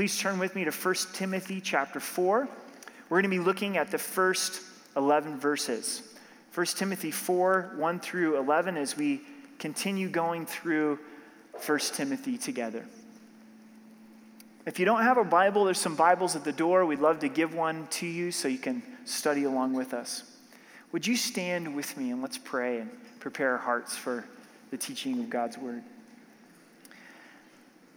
please turn with me to 1 Timothy chapter 4. We're going to be looking at the first 11 verses. 1 Timothy 4 1 through 11 as we continue going through 1 Timothy together. If you don't have a Bible, there's some Bibles at the door. We'd love to give one to you so you can study along with us. Would you stand with me and let's pray and prepare our hearts for the teaching of God's word?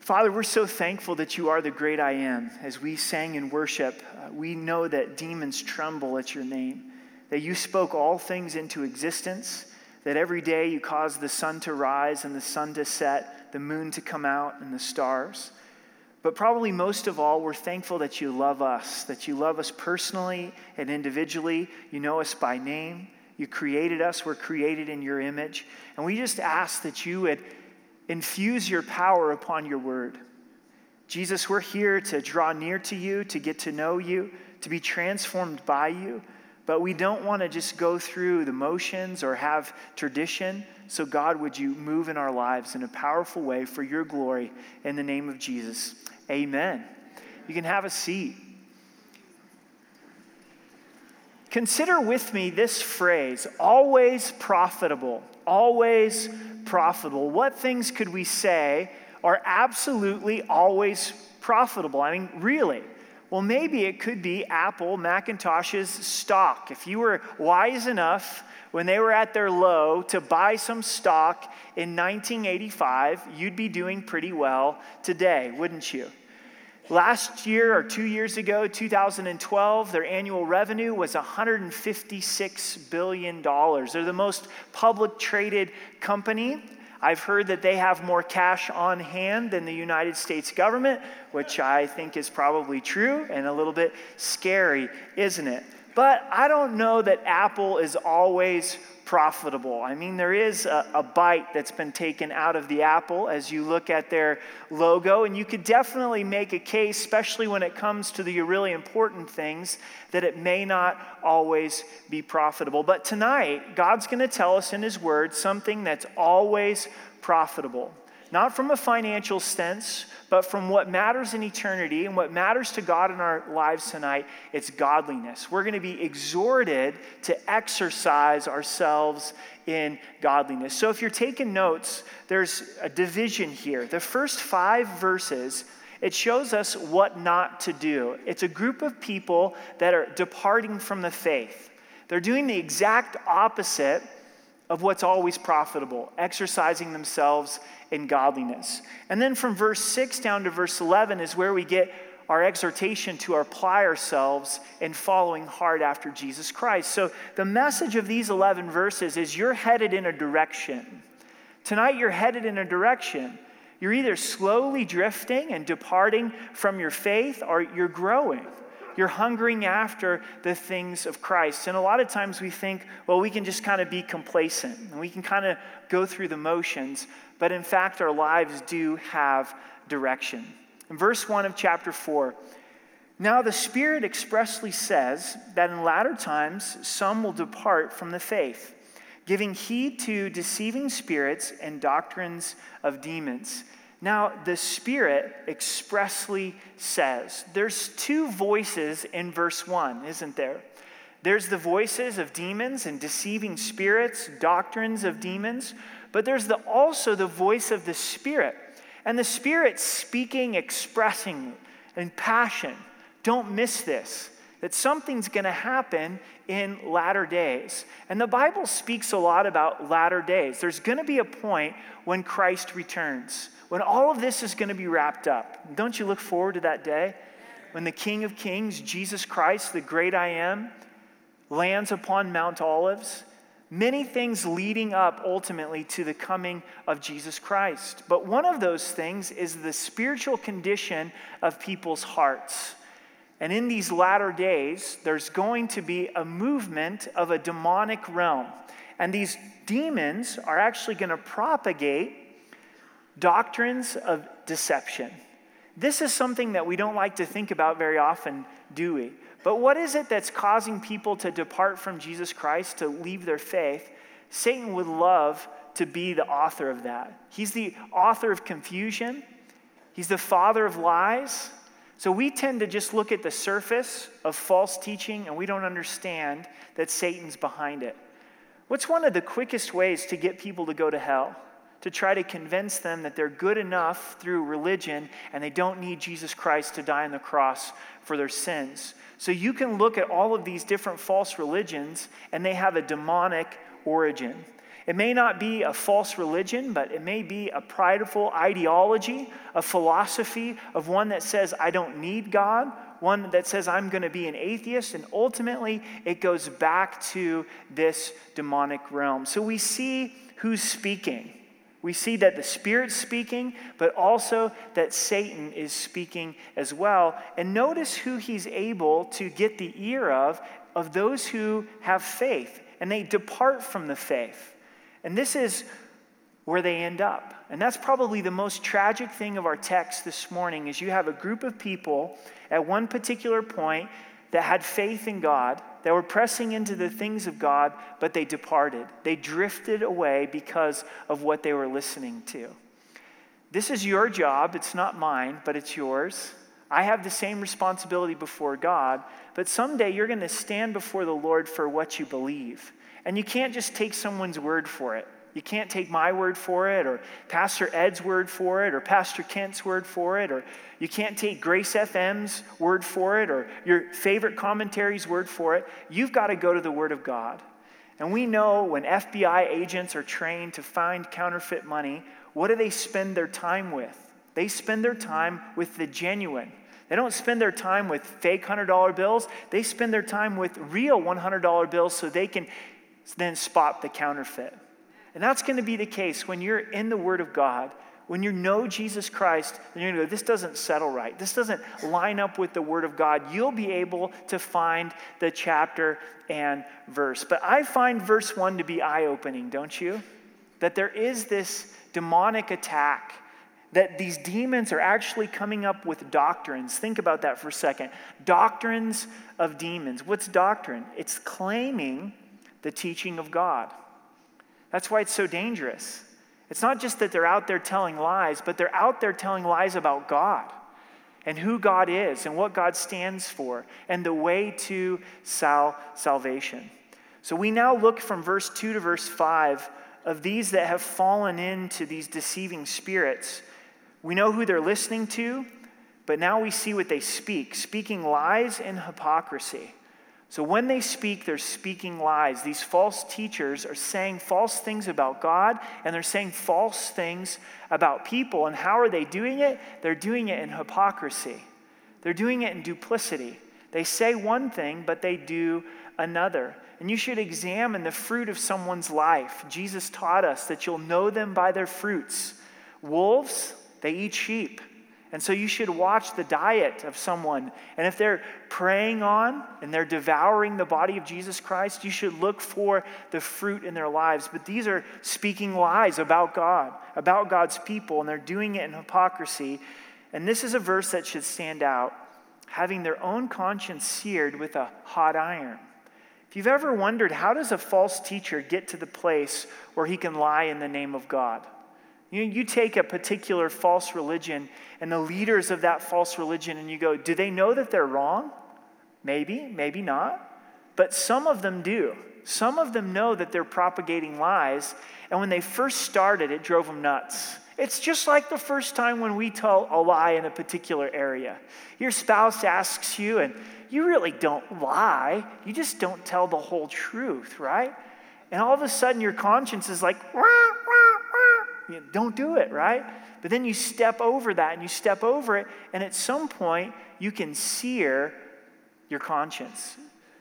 Father, we're so thankful that you are the great I am. As we sang in worship, uh, we know that demons tremble at your name, that you spoke all things into existence, that every day you cause the sun to rise and the sun to set, the moon to come out, and the stars. But probably most of all, we're thankful that you love us, that you love us personally and individually. You know us by name. You created us. We're created in your image. And we just ask that you would infuse your power upon your word. Jesus, we're here to draw near to you, to get to know you, to be transformed by you. But we don't want to just go through the motions or have tradition. So, God, would you move in our lives in a powerful way for your glory in the name of Jesus? Amen. You can have a seat. Consider with me this phrase always profitable. Always profitable. What things could we say are absolutely always profitable? I mean, really. Well, maybe it could be Apple Macintosh's stock. If you were wise enough when they were at their low to buy some stock in 1985, you'd be doing pretty well today, wouldn't you? Last year or two years ago, 2012, their annual revenue was $156 billion. They're the most public traded company. I've heard that they have more cash on hand than the United States government, which I think is probably true and a little bit scary, isn't it? But I don't know that Apple is always profitable. I mean, there is a, a, bite that's been taken out of the apple as you look at their logo, and you could definitely make a case, especially when it comes to the really important things, that it may not always be profitable. But tonight, God's going to tell us in His Word something that's always profitable not from a financial sense, but from what matters in eternity and what matters to God in our lives tonight, it's godliness. We're going to be exhorted to exercise ourselves in godliness. So if you're taking notes, there's a division here. The first five verses, it shows us what not to do. It's a group of people that are departing from the faith. They're doing the exact opposite of what's always profitable, exercising themselves in godliness. And then from verse 6 down to verse 11 is where we get our exhortation to apply ourselves in following hard after Jesus Christ. So the message of these 11 verses is you're headed in a direction. Tonight, you're headed in a direction. You're either slowly drifting and departing from your faith or you're growing. You're hungering after the things of Christ. And a lot of times we think, well, we can just kind of be complacent and we can kind of go through the motions. But in fact, our lives do have direction. In verse 1 of chapter 4, now the Spirit expressly says that in latter times some will depart from the faith, giving heed to deceiving spirits and doctrines of demons now, the Spirit expressly says there's two voices in verse 1, isn't there? There's the voices of demons and deceiving spirits, doctrines of demons, but there's the, also the voice of the Spirit. And the Spirit speaking, expressing in passion. Don't miss this that something's going to happen in latter days. And the Bible speaks a lot about latter days. There's going to be a point when Christ returns when all of this is going to be wrapped up. Don't you look forward to that day when the King of Kings, Jesus Christ, the great I am, lands upon Mount Olives? Many things leading up ultimately to the coming of Jesus Christ. But one of those things is the spiritual condition of people's hearts. And in these latter days, there's going to be a movement of a demonic realm. And these demons are actually going to propagate Doctrines of deception. This is something that we don't like to think about very often, do we? But what is it that's causing people to depart from Jesus Christ, to leave their faith? Satan would love to be the author of that. He's the author of confusion, he's the father of lies. So we tend to just look at the surface of false teaching and we don't understand that Satan's behind it. What's one of the quickest ways to get people to go to hell? To try to convince them that they're good enough through religion and they don't need Jesus Christ to die on the cross for their sins. So you can look at all of these different false religions and they have a demonic origin. It may not be a false religion, but it may be a prideful ideology, a philosophy of one that says, I don't need God, one that says, I'm going to be an atheist. And ultimately, it goes back to this demonic realm. So we see who's speaking. We see that the Spirit's speaking, but also that Satan is speaking as well. And notice who he's able to get the ear of, of those who have faith, and they depart from the faith. And this is where they end up. And that's probably the most tragic thing of our text this morning is you have a group of people at one particular point that had faith in God, that were pressing into the things of God, but they departed. They drifted away because of what they were listening to. This is your job. It's not mine, but it's yours. I have the same responsibility before God, but someday you're going to stand before the Lord for what you believe. And you can't just take someone's word for it. You can't take my word for it, or Pastor Ed's word for it, or Pastor Kent's word for it, or you can't take Grace FM's word for it, or your favorite commentary's word for it. You've got to go to the Word of God. And we know when FBI agents are trained to find counterfeit money, what do they spend their time with? They spend their time with the genuine. They don't spend their time with fake $100 bills. They spend their time with real $100 bills so they can then spot the counterfeit. And that's going to be the case when you're in the Word of God. When you know Jesus Christ, and you're going to go, this doesn't settle right. This doesn't line up with the Word of God. You'll be able to find the chapter and verse. But I find verse 1 to be eye opening, don't you? That there is this demonic attack that these demons are actually coming up with doctrines. Think about that for a second. Doctrines of demons. What's doctrine? It's claiming the teaching of God. That's why it's so dangerous. It's not just that they're out there telling lies, but they're out there telling lies about God and who God is and what God stands for and the way to sal- salvation. So we now look from verse 2 to verse 5 of these that have fallen into these deceiving spirits. We know who they're listening to, but now we see what they speak, speaking lies and hypocrisy. So when they speak, they're speaking lies. These false teachers are saying false things about God and they're saying false things about people. And how are they doing it? They're doing it in hypocrisy, they're doing it in duplicity. They say one thing, but they do another. And you should examine the fruit of someone's life. Jesus taught us that you'll know them by their fruits. Wolves, they eat sheep. And so you should watch the diet of someone. And if they're preying on and they're devouring the body of Jesus Christ, you should look for the fruit in their lives. But these are speaking lies about God, about God's people, and they're doing it in hypocrisy. And this is a verse that should stand out having their own conscience seared with a hot iron. If you've ever wondered, how does a false teacher get to the place where he can lie in the name of God? You, you take a particular false religion and the leaders of that false religion, and you go, do they know that they're wrong? Maybe, maybe not. But some of them do. Some of them know that they're propagating lies, and when they first started, it drove them nuts. It's just like the first time when we tell a lie in a particular area. Your spouse asks you, and you really don't lie, you just don't tell the whole truth, right? And all of a sudden, your conscience is like, wah, you know, don't do it, right? But then you step over that and you step over it, and at some point, you can sear your conscience.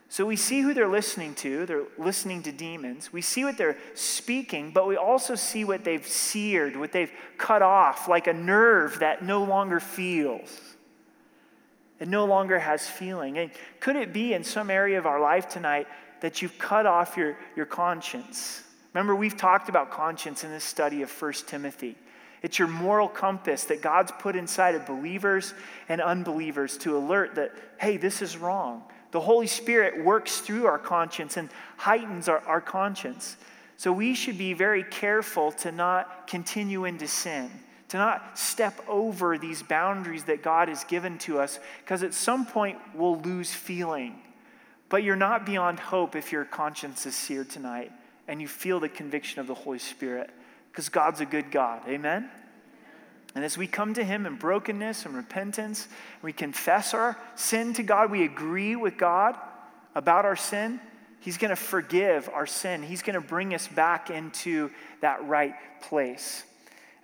So we see who they're listening to. They're listening to demons. We see what they're speaking, but we also see what they've seared, what they've cut off, like a nerve that no longer feels. It no longer has feeling. And could it be in some area of our life tonight that you've cut off your, your conscience? Remember, we've talked about conscience in this study of 1 Timothy. It's your moral compass that God's put inside of believers and unbelievers to alert that, hey, this is wrong. The Holy Spirit works through our conscience and heightens our, our conscience. So we should be very careful to not continue into sin, to not step over these boundaries that God has given to us, because at some point we'll lose feeling. But you're not beyond hope if your conscience is seared tonight and you feel the conviction of the Holy Spirit, because God's a good God. Amen? And as we come to Him in brokenness and repentance, we confess our sin to God, we agree with God about our sin, He's going to forgive our sin. He's going to bring us back into that right place.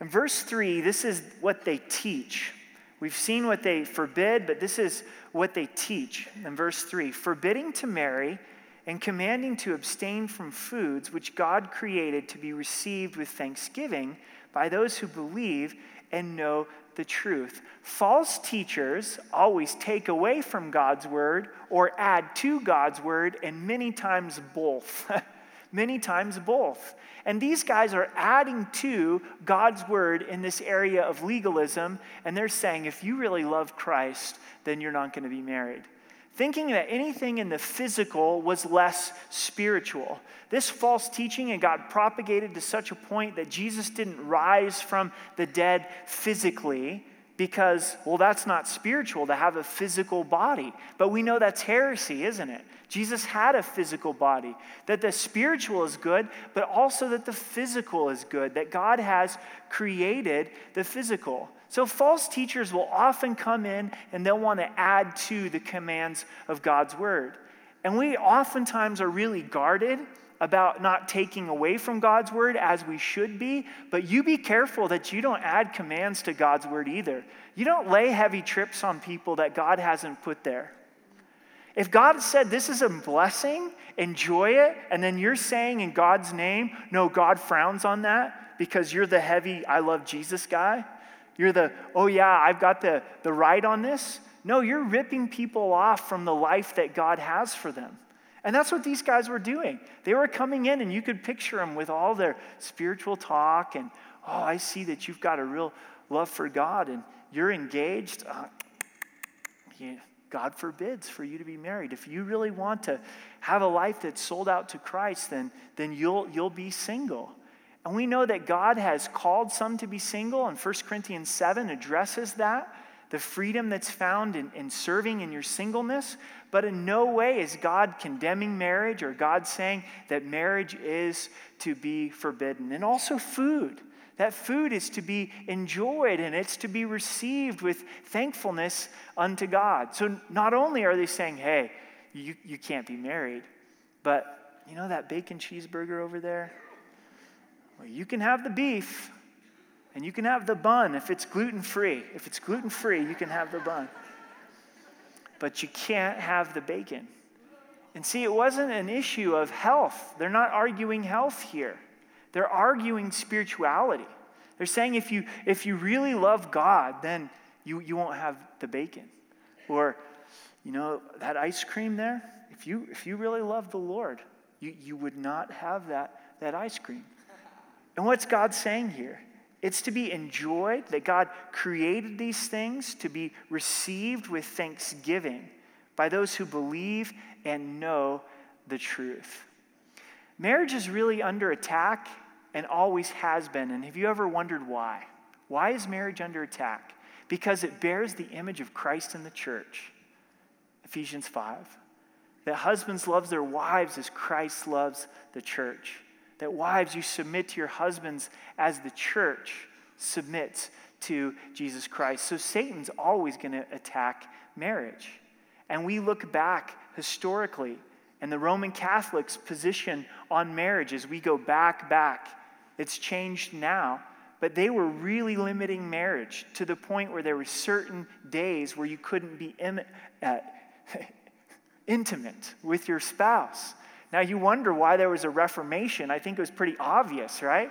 In verse 3, this is what they teach. We've seen what they forbid, but this is what they teach. In verse 3, forbidding to marry and commanding to abstain from foods which God created to be received with thanksgiving by those who believe and know the truth. False teachers always take away from God's word or add to God's word, and many times both. many times both. And these guys are adding to God's word in this area of legalism, and they're saying if you really love Christ, then you're not going to be married thinking that anything in the physical was less spiritual. This false teaching had got propagated to such a point that Jesus didn't rise from the dead physically because, well, that's not spiritual to have a physical body. But we know that's heresy, isn't it? Jesus had a physical body, that the spiritual is good, but also that the physical is good, that God has created the physical. So, false teachers will often come in and they'll want to add to the commands of God's word. And we oftentimes are really guarded about not taking away from God's word as we should be, but you be careful that you don't add commands to God's word either. You don't lay heavy trips on people that God hasn't put there. If God said this is a blessing, enjoy it, and then you're saying in God's name, no, God frowns on that because you're the heavy, I love Jesus guy, you're the, oh yeah, I've got the, the right on this. No, you're ripping people off from the life that God has for them. And that's what these guys were doing. They were coming in, and you could picture them with all their spiritual talk, and oh, I see that you've got a real love for God, and you're engaged. Uh, yeah, God forbids for you to be married. If you really want to have a life that's sold out to Christ, then, then you'll, you'll be single. And we know that God has called some to be single, and 1 Corinthians 7 addresses that the freedom that's found in, in serving in your singleness. But in no way is God condemning marriage or God saying that marriage is to be forbidden. And also, food. That food is to be enjoyed and it's to be received with thankfulness unto God. So, not only are they saying, hey, you, you can't be married, but you know that bacon cheeseburger over there? Well, you can have the beef and you can have the bun if it's gluten free. If it's gluten free, you can have the bun. But you can't have the bacon. And see, it wasn't an issue of health. They're not arguing health here, they're arguing spirituality. They're saying if you, if you really love God, then you, you won't have the bacon. Or, you know, that ice cream there, if you, if you really love the Lord, you, you would not have that, that ice cream. And what's God saying here? It's to be enjoyed, that God created these things to be received with thanksgiving by those who believe and know the truth. Marriage is really under attack and always has been. And have you ever wondered why? Why is marriage under attack? Because it bears the image of Christ in the church. Ephesians 5. That husbands love their wives as Christ loves the church that wives, you submit to your husbands as the church submits to Jesus Christ. So Satan's always going to attack marriage. And we look back historically and the Roman Catholics' position on marriage as we go back, back. It's changed now, but they were really limiting marriage to the point where there were certain days where you couldn't be uh, intimate with your spouse. Now, you wonder why there was a Reformation. I think it was pretty obvious, right?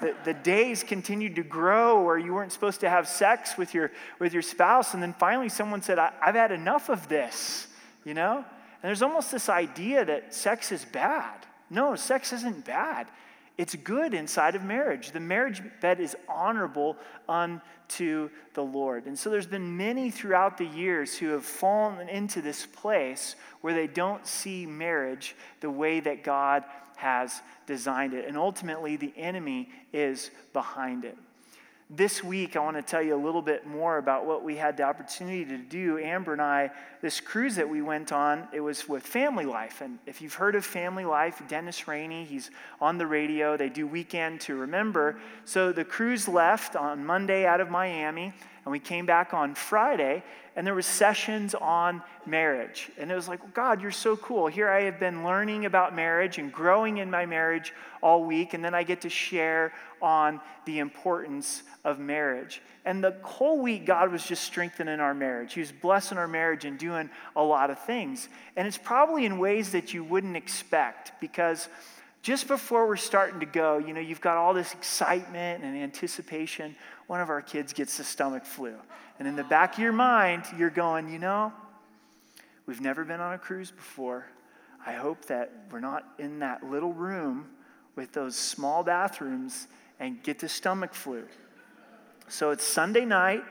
The, the days continued to grow where you weren't supposed to have sex with your, with your spouse. And then finally, someone said, I've had enough of this, you know? And there's almost this idea that sex is bad. No, sex isn't bad. It's good inside of marriage. The marriage bed is honorable unto the Lord. And so there's been many throughout the years who have fallen into this place where they don't see marriage the way that God has designed it. And ultimately, the enemy is behind it. This week, I want to tell you a little bit more about what we had the opportunity to do. Amber and I, this cruise that we went on, it was with Family Life. And if you've heard of Family Life, Dennis Rainey, he's on the radio. They do Weekend to Remember. So the cruise left on Monday out of Miami, and we came back on Friday and there was sessions on marriage. And it was like god you're so cool. Here i have been learning about marriage and growing in my marriage all week and then i get to share on the importance of marriage. And the whole week god was just strengthening our marriage. He was blessing our marriage and doing a lot of things. And it's probably in ways that you wouldn't expect because just before we're starting to go, you know, you've got all this excitement and anticipation. One of our kids gets the stomach flu. And in the back of your mind, you're going, you know, we've never been on a cruise before. I hope that we're not in that little room with those small bathrooms and get the stomach flu. So it's Sunday night.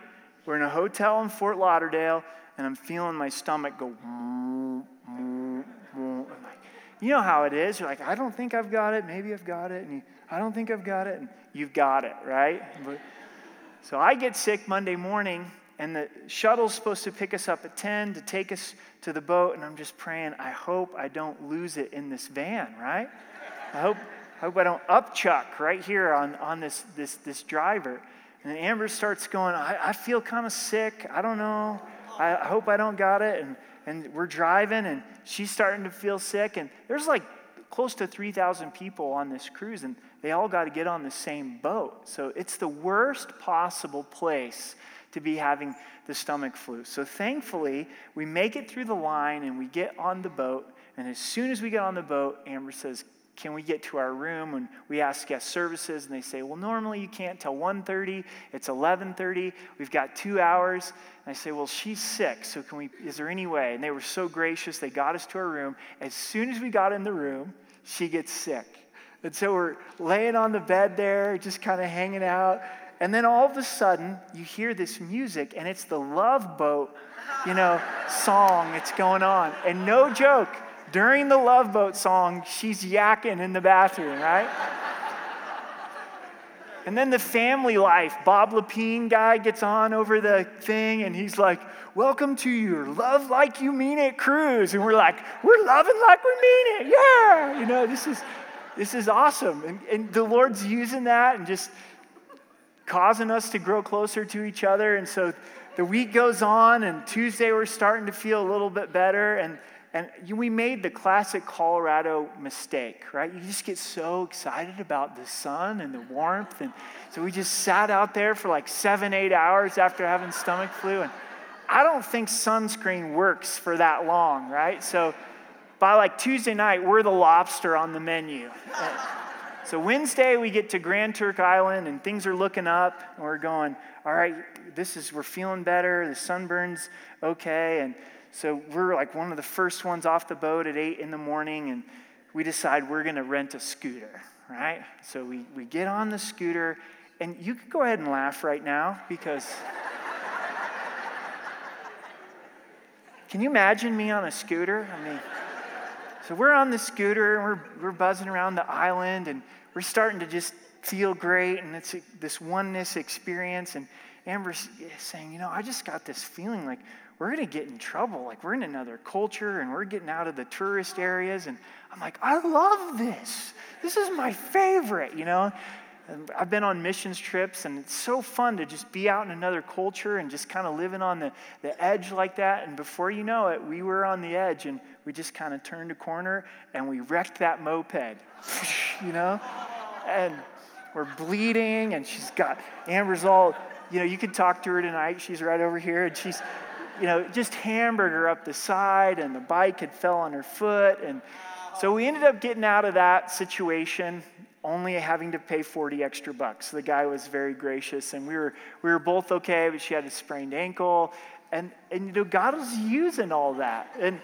We're in a hotel in Fort Lauderdale, and I'm feeling my stomach go. You know how it is. You're like, I don't think I've got it. Maybe I've got it. And you, I don't think I've got it. And you've got it, right? So I get sick Monday morning, and the shuttle's supposed to pick us up at 10 to take us to the boat. And I'm just praying, I hope I don't lose it in this van, right? I hope, I hope I don't upchuck right here on, on this, this, this driver. And Amber starts going, I, I feel kind of sick. I don't know. I, I hope I don't got it. And and we're driving and she's starting to feel sick and there's like close to 3000 people on this cruise and they all got to get on the same boat. So it's the worst possible place to be having the stomach flu. So thankfully we make it through the line and we get on the boat. And as soon as we get on the boat amber says can we get to our room? And we ask guest services and they say well normally you can't till 1.30 it's 11.30 we've got two hours. And i say well she's sick so can we is there any way? And they were so gracious they got us to our room. As soon as we got in the room she gets sick and so we're laying on the bed there just kind of hanging out and then all of a sudden you hear this music and it's the love boat you know song that's going on and no joke during the Love Boat song, she's yakking in the bathroom, right? and then the family life, Bob Lepine guy gets on over the thing and he's like, Welcome to your Love Like You Mean It cruise. And we're like, We're loving like we mean it. Yeah. You know, this is this is awesome. And, and the Lord's using that and just causing us to grow closer to each other. And so the week goes on, and Tuesday we're starting to feel a little bit better. And and we made the classic Colorado mistake, right? You just get so excited about the sun and the warmth. And so we just sat out there for like seven, eight hours after having stomach flu. And I don't think sunscreen works for that long, right? So by like Tuesday night, we're the lobster on the menu. so Wednesday, we get to Grand Turk Island and things are looking up. And we're going, all right, this is, we're feeling better. The sunburn's okay. And so we're like one of the first ones off the boat at 8 in the morning, and we decide we're going to rent a scooter, right? So we, we get on the scooter, and you can go ahead and laugh right now because. can you imagine me on a scooter? I mean, so we're on the scooter, and we're, we're buzzing around the island, and we're starting to just feel great, and it's this oneness experience. And Amber's saying, You know, I just got this feeling like we're going to get in trouble. Like, we're in another culture and we're getting out of the tourist areas. And I'm like, I love this. This is my favorite, you know? I've been on missions trips and it's so fun to just be out in another culture and just kind of living on the, the edge like that. And before you know it, we were on the edge and we just kind of turned a corner and we wrecked that moped, you know? And we're bleeding and she's got, Amber's all, you know, you can talk to her tonight. She's right over here and she's, you know, just hamburger up the side, and the bike had fell on her foot. And so we ended up getting out of that situation only having to pay 40 extra bucks. The guy was very gracious, and we were, we were both okay, but she had a sprained ankle. And, and you know, God was using all that. And,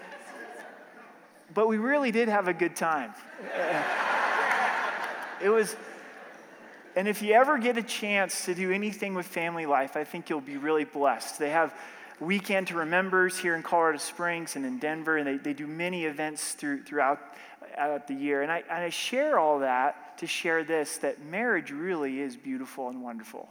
but we really did have a good time. it was, and if you ever get a chance to do anything with family life, I think you'll be really blessed. They have Weekend to Remembers here in Colorado Springs and in Denver, and they, they do many events through, throughout the year. And I, and I share all that to share this that marriage really is beautiful and wonderful.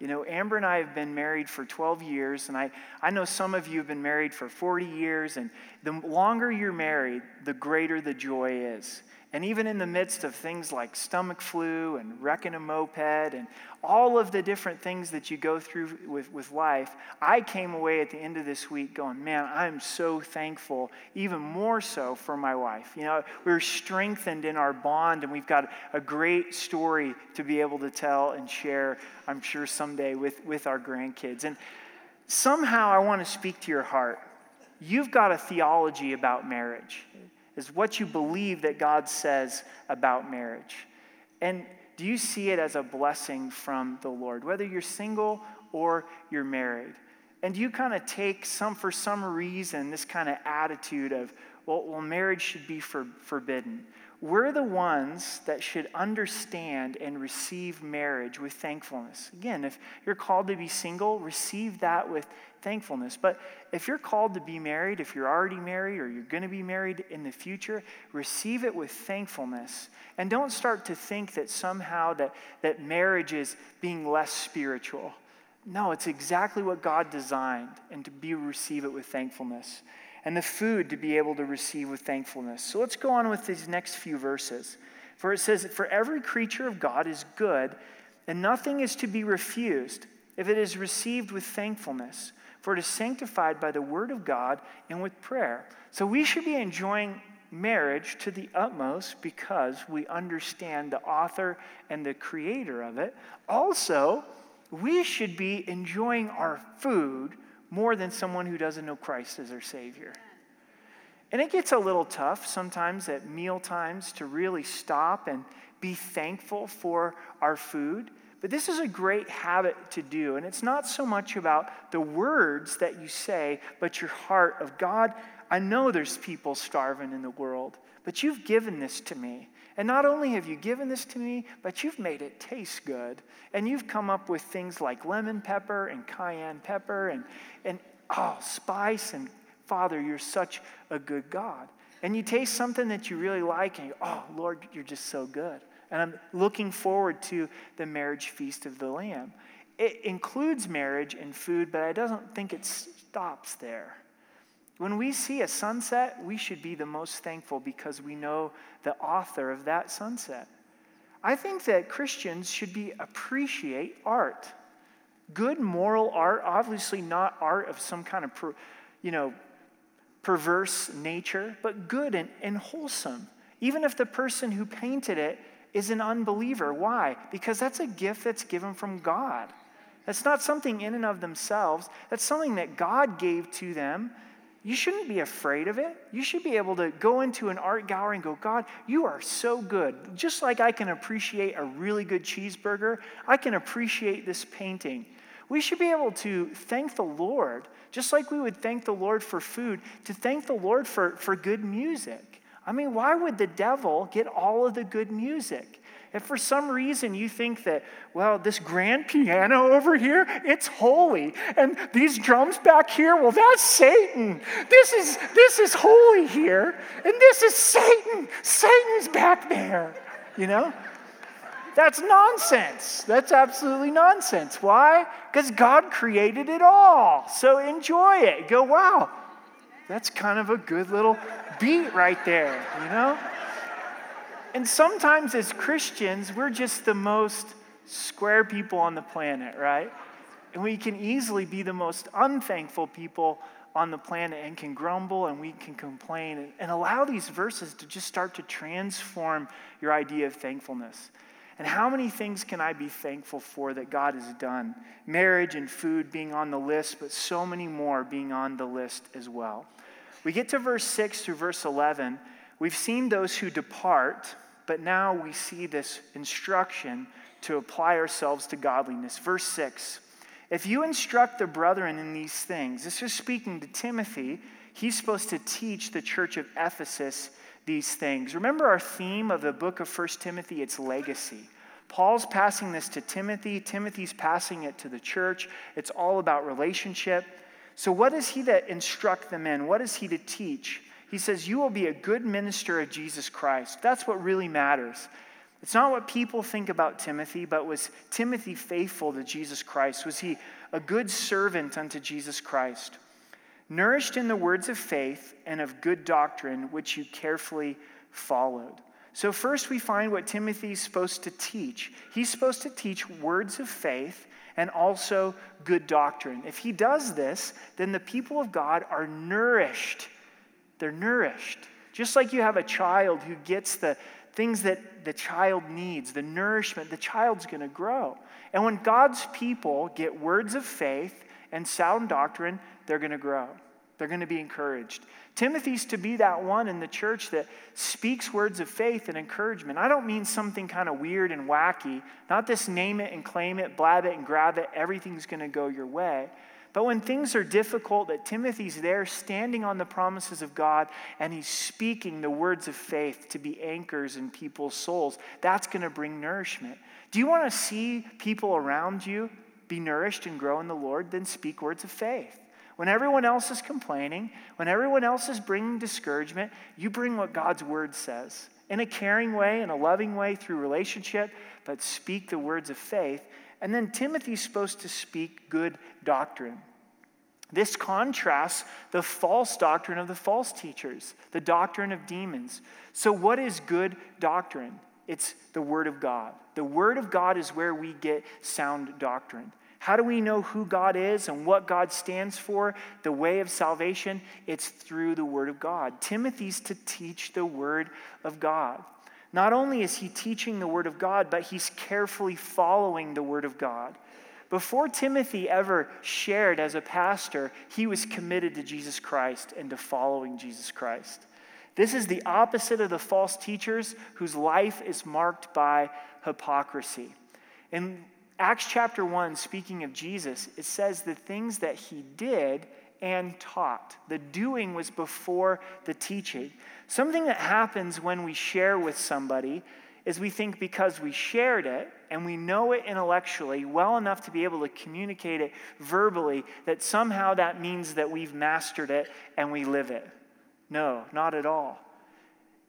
You know, Amber and I have been married for 12 years, and I, I know some of you have been married for 40 years, and the longer you're married, the greater the joy is. And even in the midst of things like stomach flu and wrecking a moped and all of the different things that you go through with, with life, I came away at the end of this week going, man, I'm so thankful, even more so for my wife. You know, we're strengthened in our bond and we've got a great story to be able to tell and share, I'm sure someday with, with our grandkids. And somehow I want to speak to your heart. You've got a theology about marriage is what you believe that God says about marriage. And do you see it as a blessing from the Lord, whether you're single or you're married? And do you kind of take some, for some reason, this kind of attitude of, well, well marriage should be for, forbidden? We're the ones that should understand and receive marriage with thankfulness. Again, if you're called to be single, receive that with thankfulness. But if you're called to be married, if you're already married or you're going to be married in the future, receive it with thankfulness. And don't start to think that somehow that, that marriage is being less spiritual. No, it's exactly what God designed, and to be receive it with thankfulness and the food to be able to receive with thankfulness. So let's go on with these next few verses. For it says, For every creature of God is good, and nothing is to be refused if it is received with thankfulness, for it is sanctified by the word of God and with prayer. So we should be enjoying marriage to the utmost because we understand the author and the creator of it. Also, we should be enjoying our food more than someone who doesn't know Christ as their Savior. And it gets a little tough sometimes at meal times to really stop and be thankful for our food. But this is a great habit to do. And it's not so much about the words that you say, but your heart of God. I know there's people starving in the world, but you've given this to me. And not only have you given this to me, but you've made it taste good. And you've come up with things like lemon pepper and cayenne pepper and, and oh, spice. And Father, you're such a good God. And you taste something that you really like, and you oh, Lord, you're just so good. And I'm looking forward to the marriage feast of the Lamb. It includes marriage and food, but I don't think it stops there. When we see a sunset, we should be the most thankful because we know the author of that sunset. I think that Christians should be appreciate art. Good moral art, obviously not art of some kind of, you know, perverse nature, but good and, and wholesome. Even if the person who painted it is an unbeliever. Why? Because that's a gift that's given from God. That's not something in and of themselves. That's something that God gave to them you shouldn't be afraid of it. You should be able to go into an art gallery and go, God, you are so good. Just like I can appreciate a really good cheeseburger, I can appreciate this painting. We should be able to thank the Lord, just like we would thank the Lord for food, to thank the Lord for, for good music. I mean, why would the devil get all of the good music? If for some reason you think that, well, this grand piano over here, it's holy, and these drums back here, well, that's Satan. This is this is holy here, and this is Satan. Satan's back there. You know? That's nonsense. That's absolutely nonsense. Why? Because God created it all. So enjoy it. Go, wow, that's kind of a good little beat right there, you know? And sometimes as Christians, we're just the most square people on the planet, right? And we can easily be the most unthankful people on the planet and can grumble and we can complain and, and, allow these verses to just start to transform your idea of thankfulness. And how many things can I be thankful for that God has done? Marriage and food being on the list, but so many more being on the list as well. We get to verse 6 through verse 11. We've seen those who depart but now we see this instruction to apply ourselves to godliness. Verse 6 If you instruct the brethren in these things, this is speaking to Timothy, he's supposed to teach the church of Ephesus these things. Remember our theme of the book of 1 Timothy? It's legacy. Paul's passing this to Timothy, Timothy's passing it to the church. It's all about relationship. So, what is he to instruct them in? What is he to teach? He says, You will be a good minister of Jesus Christ. That's what really matters. It's not what people think about Timothy, but was Timothy faithful to Jesus Christ? Was he a good servant unto Jesus Christ? Nourished in the words of faith and of good doctrine, which you carefully followed. So, first we find what Timothy's supposed to teach. He's supposed to teach words of faith and also good doctrine. If he does this, then the people of God are nourished. They're nourished. Just like you have a child who gets the things that the child needs, the nourishment, the child's going to grow. And when God's people get words of faith and sound doctrine, they're going to grow. They're going to be encouraged. Timothy's to be that one in the church that speaks words of faith and encouragement. I don't mean something kind of weird and wacky, not this name it and claim it, blab it and grab it, everything's going to go your way. But when things are difficult, that Timothy's there standing on the promises of God and he's speaking the words of faith to be anchors in people's souls, that's going to bring nourishment. Do you want to see people around you be nourished and grow in the Lord? Then speak words of faith. When everyone else is complaining, when everyone else is bringing discouragement, you bring what God's word says in a caring way, in a loving way through relationship, but speak the words of faith. And then Timothy's supposed to speak good doctrine. This contrasts the false doctrine of the false teachers, the doctrine of demons. So, what is good doctrine? It's the Word of God. The Word of God is where we get sound doctrine. How do we know who God is and what God stands for, the way of salvation? It's through the Word of God. Timothy's to teach the Word of God. Not only is he teaching the Word of God, but he's carefully following the Word of God. Before Timothy ever shared as a pastor, he was committed to Jesus Christ and to following Jesus Christ. This is the opposite of the false teachers whose life is marked by hypocrisy. In Acts chapter 1, speaking of Jesus, it says the things that he did and taught. The doing was before the teaching. Something that happens when we share with somebody is we think because we shared it and we know it intellectually well enough to be able to communicate it verbally, that somehow that means that we've mastered it and we live it. No, not at all.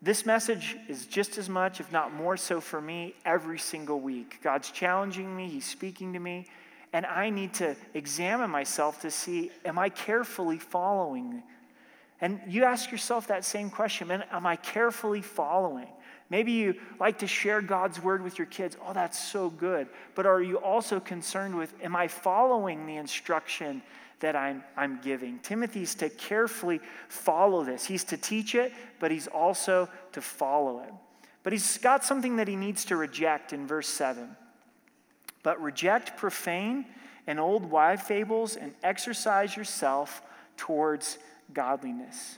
This message is just as much, if not more so, for me every single week. God's challenging me, He's speaking to me, and I need to examine myself to see am I carefully following? And you ask yourself that same question man, am I carefully following? Maybe you like to share God's word with your kids. Oh, that's so good. But are you also concerned with, am I following the instruction that I'm, I'm giving. Timothy's to carefully follow this. He's to teach it, but he's also to follow it. But he's got something that he needs to reject in verse 7. But reject profane and old wife fables and exercise yourself towards godliness.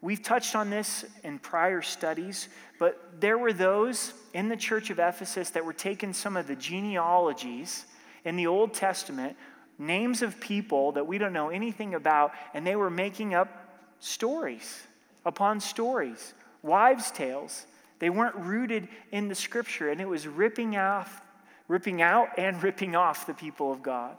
We've touched on this in prior studies, but there were those in the church of Ephesus that were taking some of the genealogies in the Old Testament names of people that we don't know anything about, and they were making up stories upon stories, wives' tales. They weren't rooted in the scripture, and it was ripping off, ripping out and ripping off the people of God.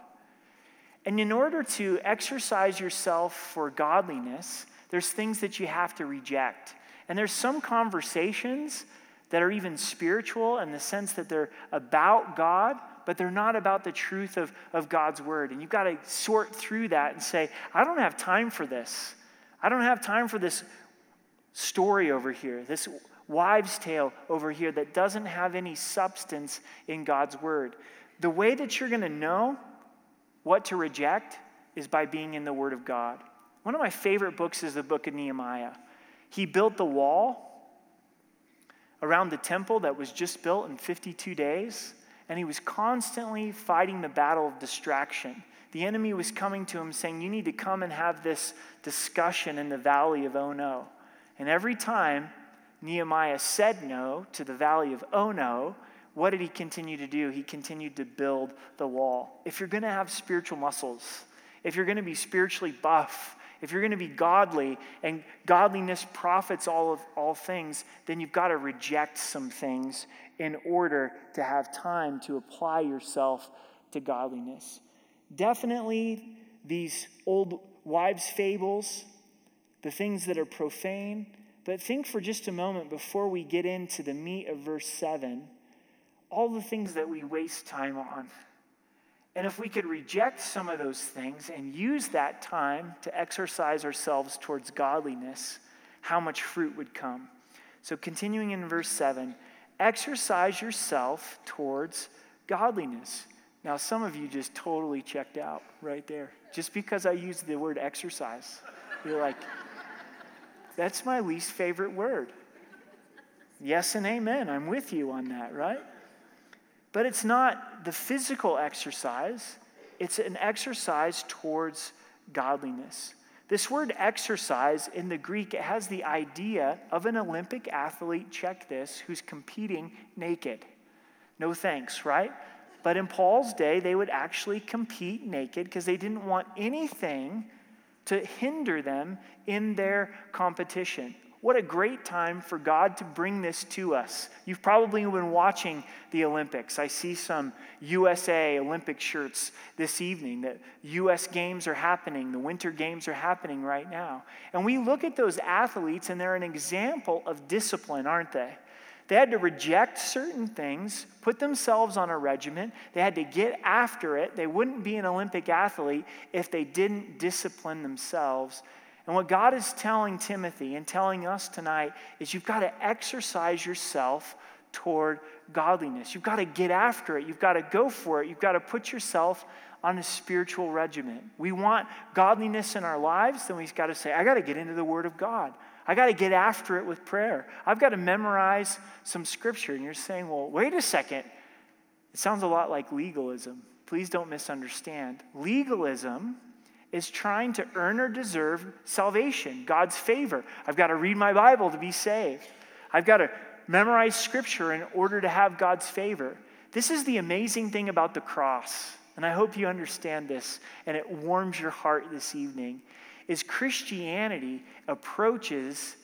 And in order to exercise yourself for godliness, there's things that you have to reject. And there's some conversations that are even spiritual in the sense that they're about God, but they're not about the truth of, of God's word. And you've got to sort through that and say, I don't have time for this. I don't have time for this story over here, this wives' tale over here that doesn't have any substance in God's word. The way that you're going to know what to reject is by being in the word of God. One of my favorite books is the book of Nehemiah. He built the wall around the temple that was just built in 52 days and he was constantly fighting the battle of distraction. The enemy was coming to him saying, You need to come and have this discussion in the valley of Ono. And every time Nehemiah said no to the valley of Ono, what did he continue to do? He continued to build the wall. If you're going to have spiritual muscles, if you're going to be spiritually buff, if you're going to be godly and godliness profits all of all things, then you've got to reject some things in order to have time to apply yourself to godliness. Definitely these old wives' fables, the things that are profane, but think for just a moment before we get into the meat of verse 7 all the things that we waste time on. And if we could reject some of those things and use that time to exercise ourselves towards godliness, how much fruit would come. So, continuing in verse 7, exercise yourself towards godliness. Now, some of you just totally checked out right there. Just because I used the word exercise, you're like, that's my least favorite word. Yes and amen. I'm with you on that, right? But it's not the physical exercise, it's an exercise towards godliness. This word exercise in the Greek has the idea of an Olympic athlete, check this, who's competing naked. No thanks, right? But in Paul's day, they would actually compete naked because they didn't want anything to hinder them in their competition. What a great time for God to bring this to us. You've probably been watching the Olympics. I see some USA Olympic shirts this evening. The US Games are happening, the Winter Games are happening right now. And we look at those athletes, and they're an example of discipline, aren't they? They had to reject certain things, put themselves on a regiment. They had to get after it. They wouldn't be an Olympic athlete if they didn't discipline themselves and what God is telling Timothy and telling us tonight is you've got to exercise yourself toward godliness. You've got to get after it. You've got to go for it. You've got to put yourself on a spiritual regiment. We want godliness in our lives, then we've got to say, I got to get into the Word of God. I got to get after it with prayer. I've got to memorize some scripture. And you're saying, well, wait a second. It sounds a lot like legalism. Please don't misunderstand. Legalism is trying to earn or deserve salvation, God's favor. I've got to read my Bible to be saved. I've got to memorize scripture in order to have God's favor. This is the amazing thing about the cross, and I hope you understand this and it warms your heart this evening. Is Christianity approaches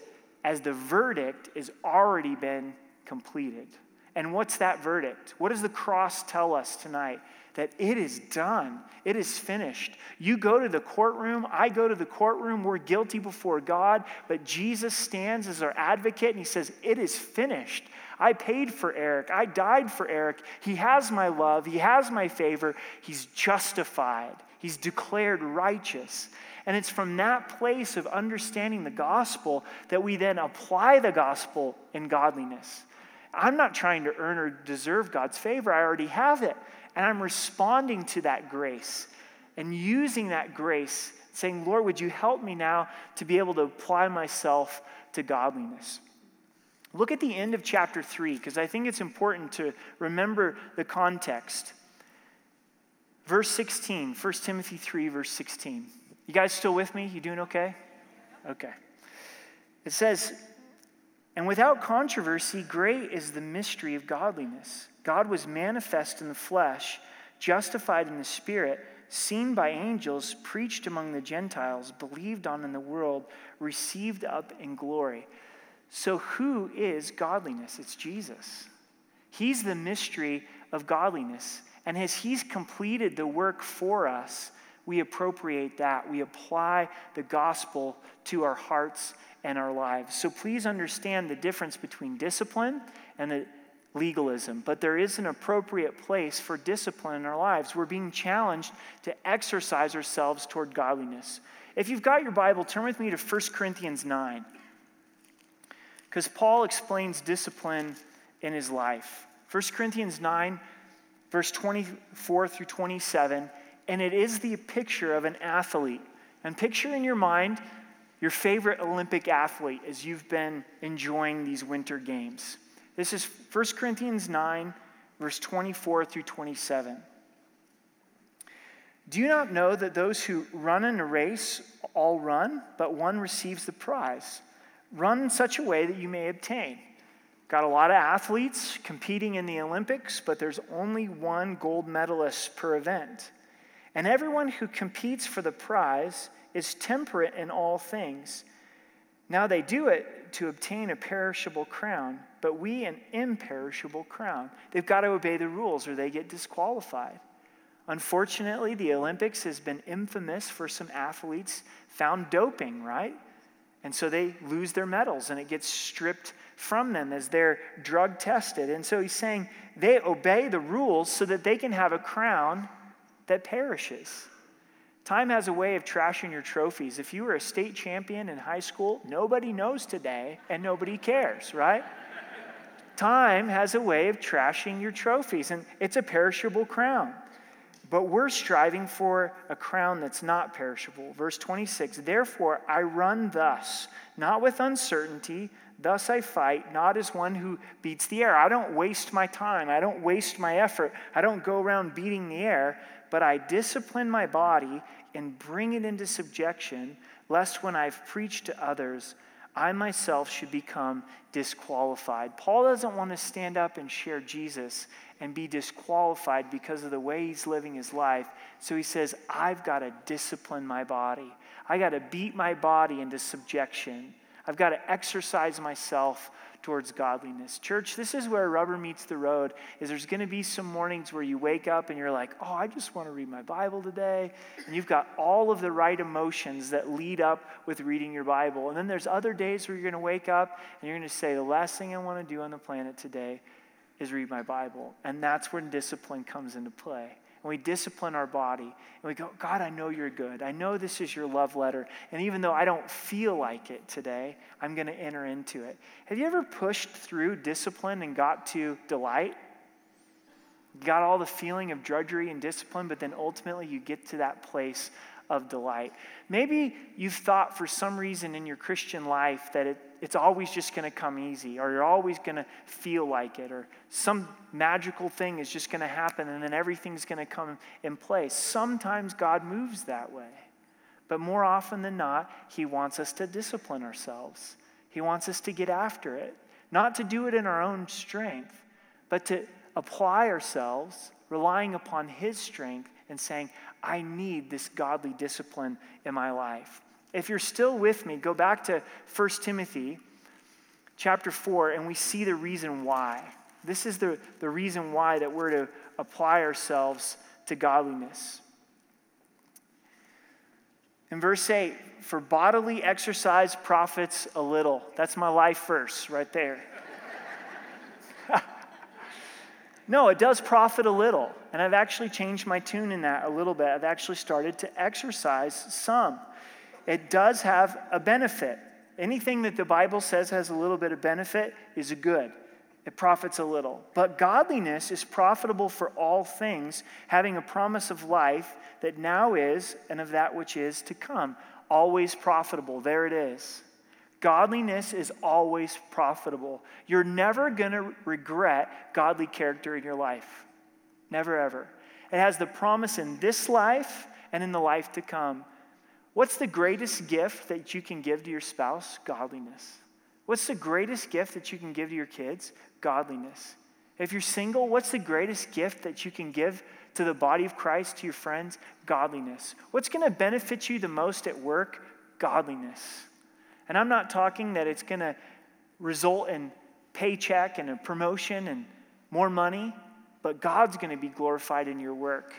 as the verdict has already been completed. And what's that verdict? What does the cross tell us tonight? That it is done, it is finished. You go to the courtroom, I go to the courtroom, we're guilty before God, but Jesus stands as our advocate and he says, It is finished. I paid for Eric. I died for Eric. He has my love. He has my favor. He's justified. He's declared righteous. And it's from that place of understanding the gospel that we then apply the gospel in godliness. I'm not trying to earn or deserve God's favor, I already have it. And I'm responding to that grace and using that grace, saying, Lord, would you help me now to be able to apply myself to godliness? Look at the end of chapter 3, because I think it's important to remember the context. Verse 16, 1 Timothy 3, verse 16. You guys still with me? You doing okay? Okay. It says, And without controversy, great is the mystery of godliness. God was manifest in the flesh, justified in the spirit, seen by angels, preached among the Gentiles, believed on in the world, received up in glory. So, who is godliness? It's Jesus. He's the mystery of godliness. And as He's completed the work for us, we appropriate that. We apply the gospel to our hearts and our lives. So please understand the difference between discipline and the legalism, but there is an appropriate place for discipline in our lives. We're being challenged to exercise ourselves toward godliness. If you've got your Bible, turn with me to 1 Corinthians 9. Because Paul explains discipline in his life. 1 Corinthians 9, verse 24 through 27, and it is the picture of an athlete. And picture in your mind your favorite Olympic athlete as you've been enjoying these winter games. This is 1 Corinthians 9, verse 24 through 27. Do you not know that those who run in a race all run, but one receives the prize? Run in such a way that you may obtain. Got a lot of athletes competing in the Olympics, but there's only one gold medalist per event. And everyone who competes for the prize is temperate in all things. Now they do it to obtain a perishable crown, but we an imperishable crown. They've got to obey the rules or they get disqualified. Unfortunately, the Olympics has been infamous for some athletes found doping, right? And so they lose their medals and it gets stripped from them as they're drug tested. And so he's saying, they obey the rules so that they can have a crown that perishes. Time has a way of trashing your trophies. If you were a state champion in high school, nobody knows today and nobody cares, right? Time has a way of trashing your trophies, and it's a perishable crown. But we're striving for a crown that's not perishable. Verse 26 Therefore, I run thus, not with uncertainty. Thus I fight, not as one who beats the air. I don't waste my time. I don't waste my effort. I don't go around beating the air, but I discipline my body and bring it into subjection, lest when I've preached to others, I myself should become disqualified. Paul doesn't want to stand up and share Jesus and be disqualified because of the way he's living his life. So he says, I've got to discipline my body. I got to beat my body into subjection. I've got to exercise myself towards godliness. Church, this is where rubber meets the road. Is there's going to be some mornings where you wake up and you're like, "Oh, I just want to read my Bible today." And you've got all of the right emotions that lead up with reading your Bible. And then there's other days where you're going to wake up and you're going to say, "The last thing I want to do on the planet today is read my Bible." And that's when discipline comes into play and we discipline our body and we go, God, I know you're good. I know this is your love letter. And even though I don't feel like it today, I'm going to enter into it. Have you ever pushed through discipline and got to delight? Got all the feeling of drudgery and discipline, but then ultimately you get to that place of delight. Maybe you've thought for some reason in your Christian life that it, it's always just going to come easy, or you're always going to feel like it, or some magical thing is just going to happen and then everything's going to come in place. Sometimes God moves that way. But more often than not, He wants us to discipline ourselves. He wants us to get after it, not to do it in our own strength, but to apply ourselves, relying upon His strength and saying, I need this godly discipline in my life. If you're still with me, go back to 1 Timothy chapter 4, and we see the reason why. This is the, the reason why that we're to apply ourselves to godliness. In verse 8, for bodily exercise profits a little. That's my life verse right there. No, it does profit a little. And I've actually changed my tune in that a little bit. I've actually started to exercise some. It does have a benefit. Anything that the Bible says has a little bit of benefit is good. It profits a little. But godliness is profitable for all things, having a promise of life that now is and of that which is to come. Always profitable. There it is. Godliness is always profitable. You're never going to regret godly character in your life. Never, ever. It has the promise in this life and in the life to come. What's the greatest gift that you can give to your spouse? Godliness. What's the greatest gift that you can give to your kids? Godliness. If you're single, what's the greatest gift that you can give to the body of Christ, to your friends? Godliness. What's going to benefit you the most at work? Godliness. And I'm not talking that it's going to result in paycheck and a promotion and more money, but God's going to be glorified in your work.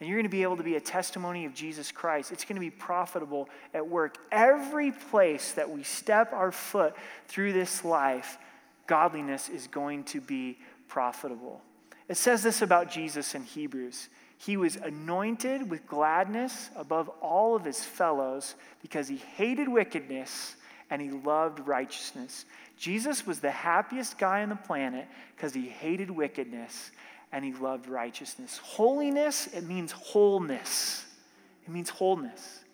And you're going to be able to be a testimony of Jesus Christ. It's going to be profitable at work. Every place that we step our foot through this life, godliness is going to be profitable. It says this about Jesus in Hebrews. He was anointed with gladness above all of his fellows because he hated wickedness and he loved righteousness. Jesus was the happiest guy on the planet because he hated wickedness and he loved righteousness. Holiness, it means wholeness. It means wholeness.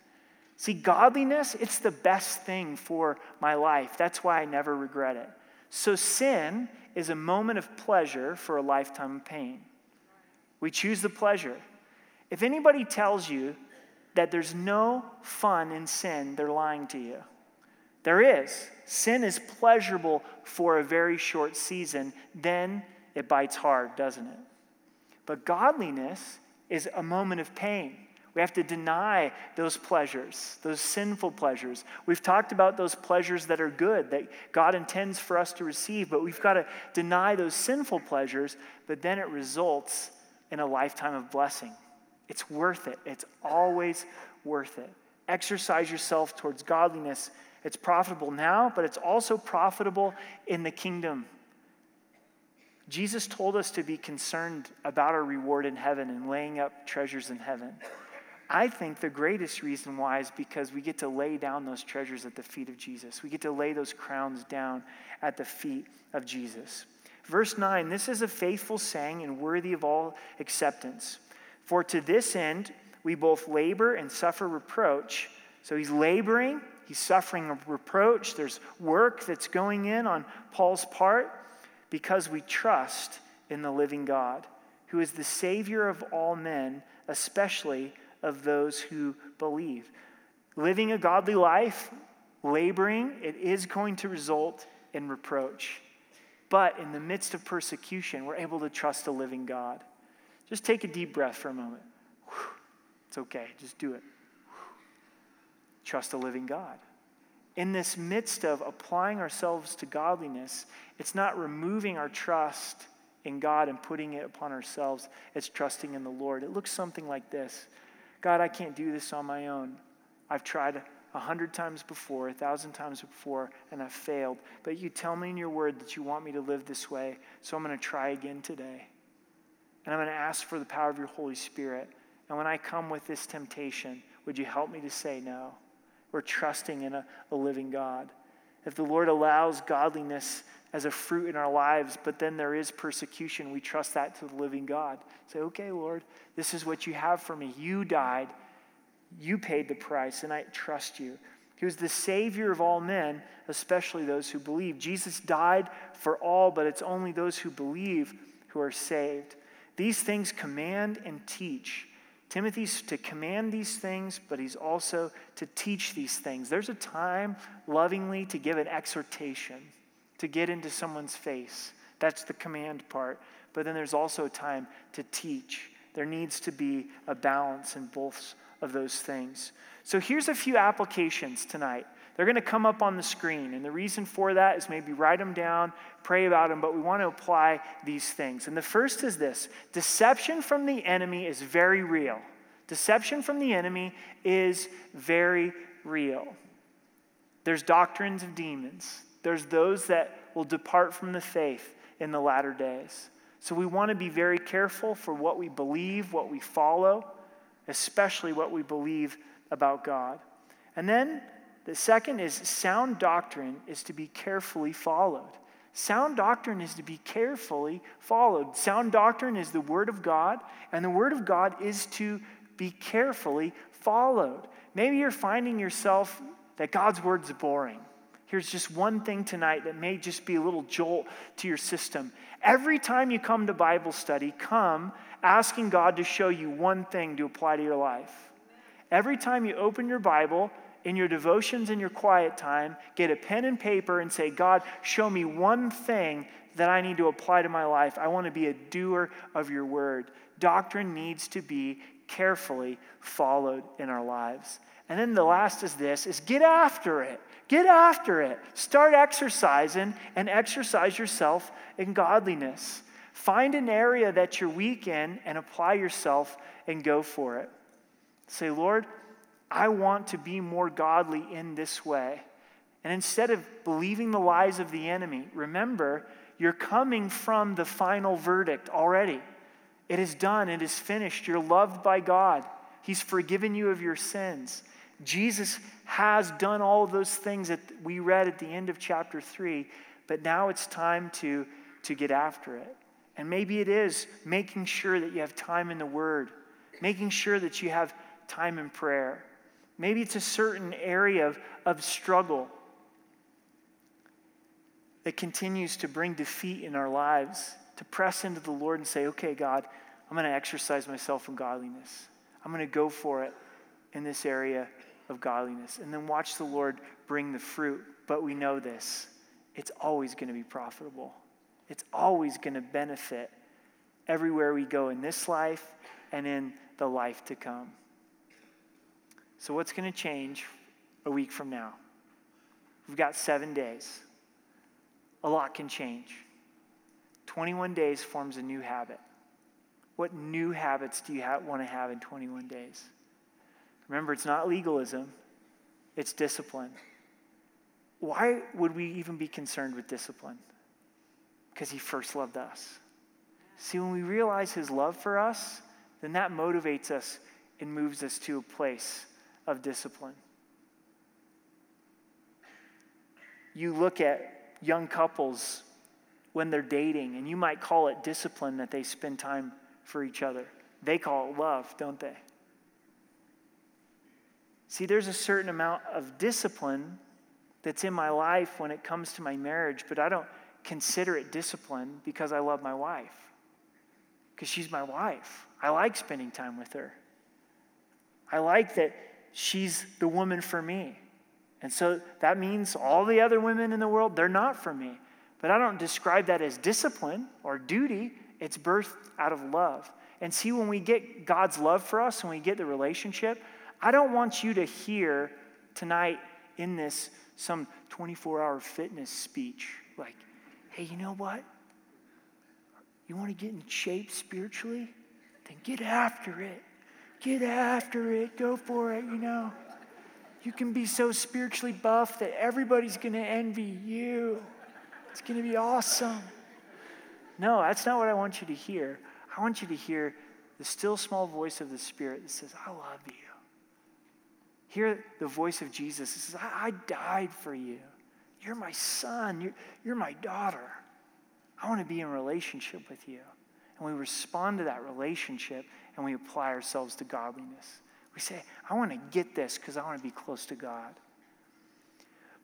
See, godliness, it's the best thing for my life. That's why I never regret it. So, sin is a moment of pleasure for a lifetime of pain. We choose the pleasure. If anybody tells you that there's no fun in sin, they're lying to you. There is. Sin is pleasurable for a very short season, then it bites hard, doesn't it? But godliness is a moment of pain. We have to deny those pleasures, those sinful pleasures. We've talked about those pleasures that are good, that God intends for us to receive, but we've got to deny those sinful pleasures, but then it results in a lifetime of blessing. It's worth it. It's always worth it. Exercise yourself towards godliness. It's profitable now, but it's also profitable in the kingdom. Jesus told us to be concerned about our reward in heaven and laying up treasures in heaven. I think the greatest reason why is because we get to lay down those treasures at the feet of Jesus. We get to lay those crowns down at the feet of Jesus. Verse 9 this is a faithful saying and worthy of all acceptance. For to this end we both labor and suffer reproach. So he's laboring, he's suffering reproach. There's work that's going in on Paul's part because we trust in the living God, who is the Savior of all men, especially of those who believe. Living a godly life, laboring, it is going to result in reproach. But in the midst of persecution, we're able to trust the living God. Just take a deep breath for a moment. It's okay, just do it. Trust the living God. In this midst of applying ourselves to godliness, it's not removing our trust in God and putting it upon ourselves, it's trusting in the Lord. It looks something like this God, I can't do this on my own. I've tried a hundred times before, a thousand times before, and I've failed. But you tell me in your word that you want me to live this way, so I'm going to try again today. And I'm going to ask for the power of your Holy Spirit. And when I come with this temptation, would you help me to say no? We're trusting in a, a living God. If the Lord allows godliness as a fruit in our lives, but then there is persecution, we trust that to the living God. Say, okay, Lord, this is what you have for me. You died, you paid the price, and I trust you. He was the Savior of all men, especially those who believe. Jesus died for all, but it's only those who believe who are saved. These things command and teach. Timothy's to command these things, but he's also to teach these things. There's a time lovingly to give an exhortation to get into someone's face. That's the command part. But then there's also a time to teach. There needs to be a balance in both of those things. So here's a few applications tonight. They're going to come up on the screen. And the reason for that is maybe write them down, pray about them, but we want to apply these things. And the first is this deception from the enemy is very real. Deception from the enemy is very real. There's doctrines of demons, there's those that will depart from the faith in the latter days. So we want to be very careful for what we believe, what we follow, especially what we believe about God. And then the second is sound doctrine is to be carefully followed. Sound doctrine is to be carefully followed. Sound doctrine is the Word of God, and the Word of God is to be carefully followed. Maybe you're finding yourself that God's Word is boring. Here's just one thing tonight that may just be a little jolt to your system. Every time you come to Bible study, come asking God to show you one thing to apply to your life. Every time you open your Bible, in your devotions in your quiet time, get a pen and paper and say, God, show me one thing that I need to apply to my life. I want to be a doer of your word. Doctrine needs to be carefully followed in our lives. And then the last is this is get after it. Get after it. Start exercising and exercise yourself in godliness. Find an area that you're weak in and apply yourself and go for it. Say, Lord, I want to be more godly in this way. And instead of believing the lies of the enemy, remember, you're coming from the final verdict already. It is done, it is finished. You're loved by God, He's forgiven you of your sins. Jesus has done all those things that we read at the end of chapter 3, but now it's time to, to get after it. And maybe it is making sure that you have time in the Word, making sure that you have time in prayer. Maybe it's a certain area of, of struggle that continues to bring defeat in our lives, to press into the Lord and say, okay, God, I'm going to exercise myself in godliness. I'm going to go for it in this area of godliness. And then watch the Lord bring the fruit. But we know this it's always going to be profitable, it's always going to benefit everywhere we go in this life and in the life to come. So, what's going to change a week from now? We've got seven days. A lot can change. 21 days forms a new habit. What new habits do you want to have in 21 days? Remember, it's not legalism, it's discipline. Why would we even be concerned with discipline? Because he first loved us. See, when we realize his love for us, then that motivates us and moves us to a place of discipline. You look at young couples when they're dating, and you might call it discipline that they spend time for each other. They call it love, don't they? See, there's a certain amount of discipline that's in my life when it comes to my marriage, but I don't consider it discipline because I love my wife. Because she's my wife. I like spending time with her. I like that she's the woman for me. And so that means all the other women in the world, they're not for me. But I don't describe that as discipline or duty, it's birthed out of love. And see, when we get God's love for us and we get the relationship, I don't want you to hear tonight in this some 24 hour fitness speech like, hey, you know what? You want to get in shape spiritually? Then get after it. Get after it. Go for it, you know. You can be so spiritually buff that everybody's going to envy you. It's going to be awesome. No, that's not what I want you to hear. I want you to hear the still small voice of the Spirit that says, I love you. Hear the voice of Jesus that says, I, I died for you. You're my son. You're, you're my daughter. I want to be in relationship with you. And we respond to that relationship and we apply ourselves to godliness. We say, I want to get this because I want to be close to God.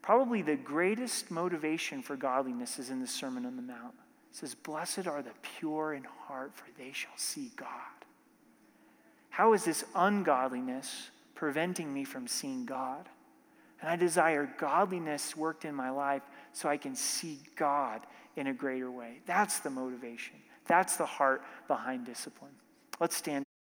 Probably the greatest motivation for godliness is in the Sermon on the Mount. It says, Blessed are the pure in heart, for they shall see God. How is this ungodliness preventing me from seeing God? And I desire godliness worked in my life so I can see God in a greater way. That's the motivation. That's the heart behind discipline. Let's stand.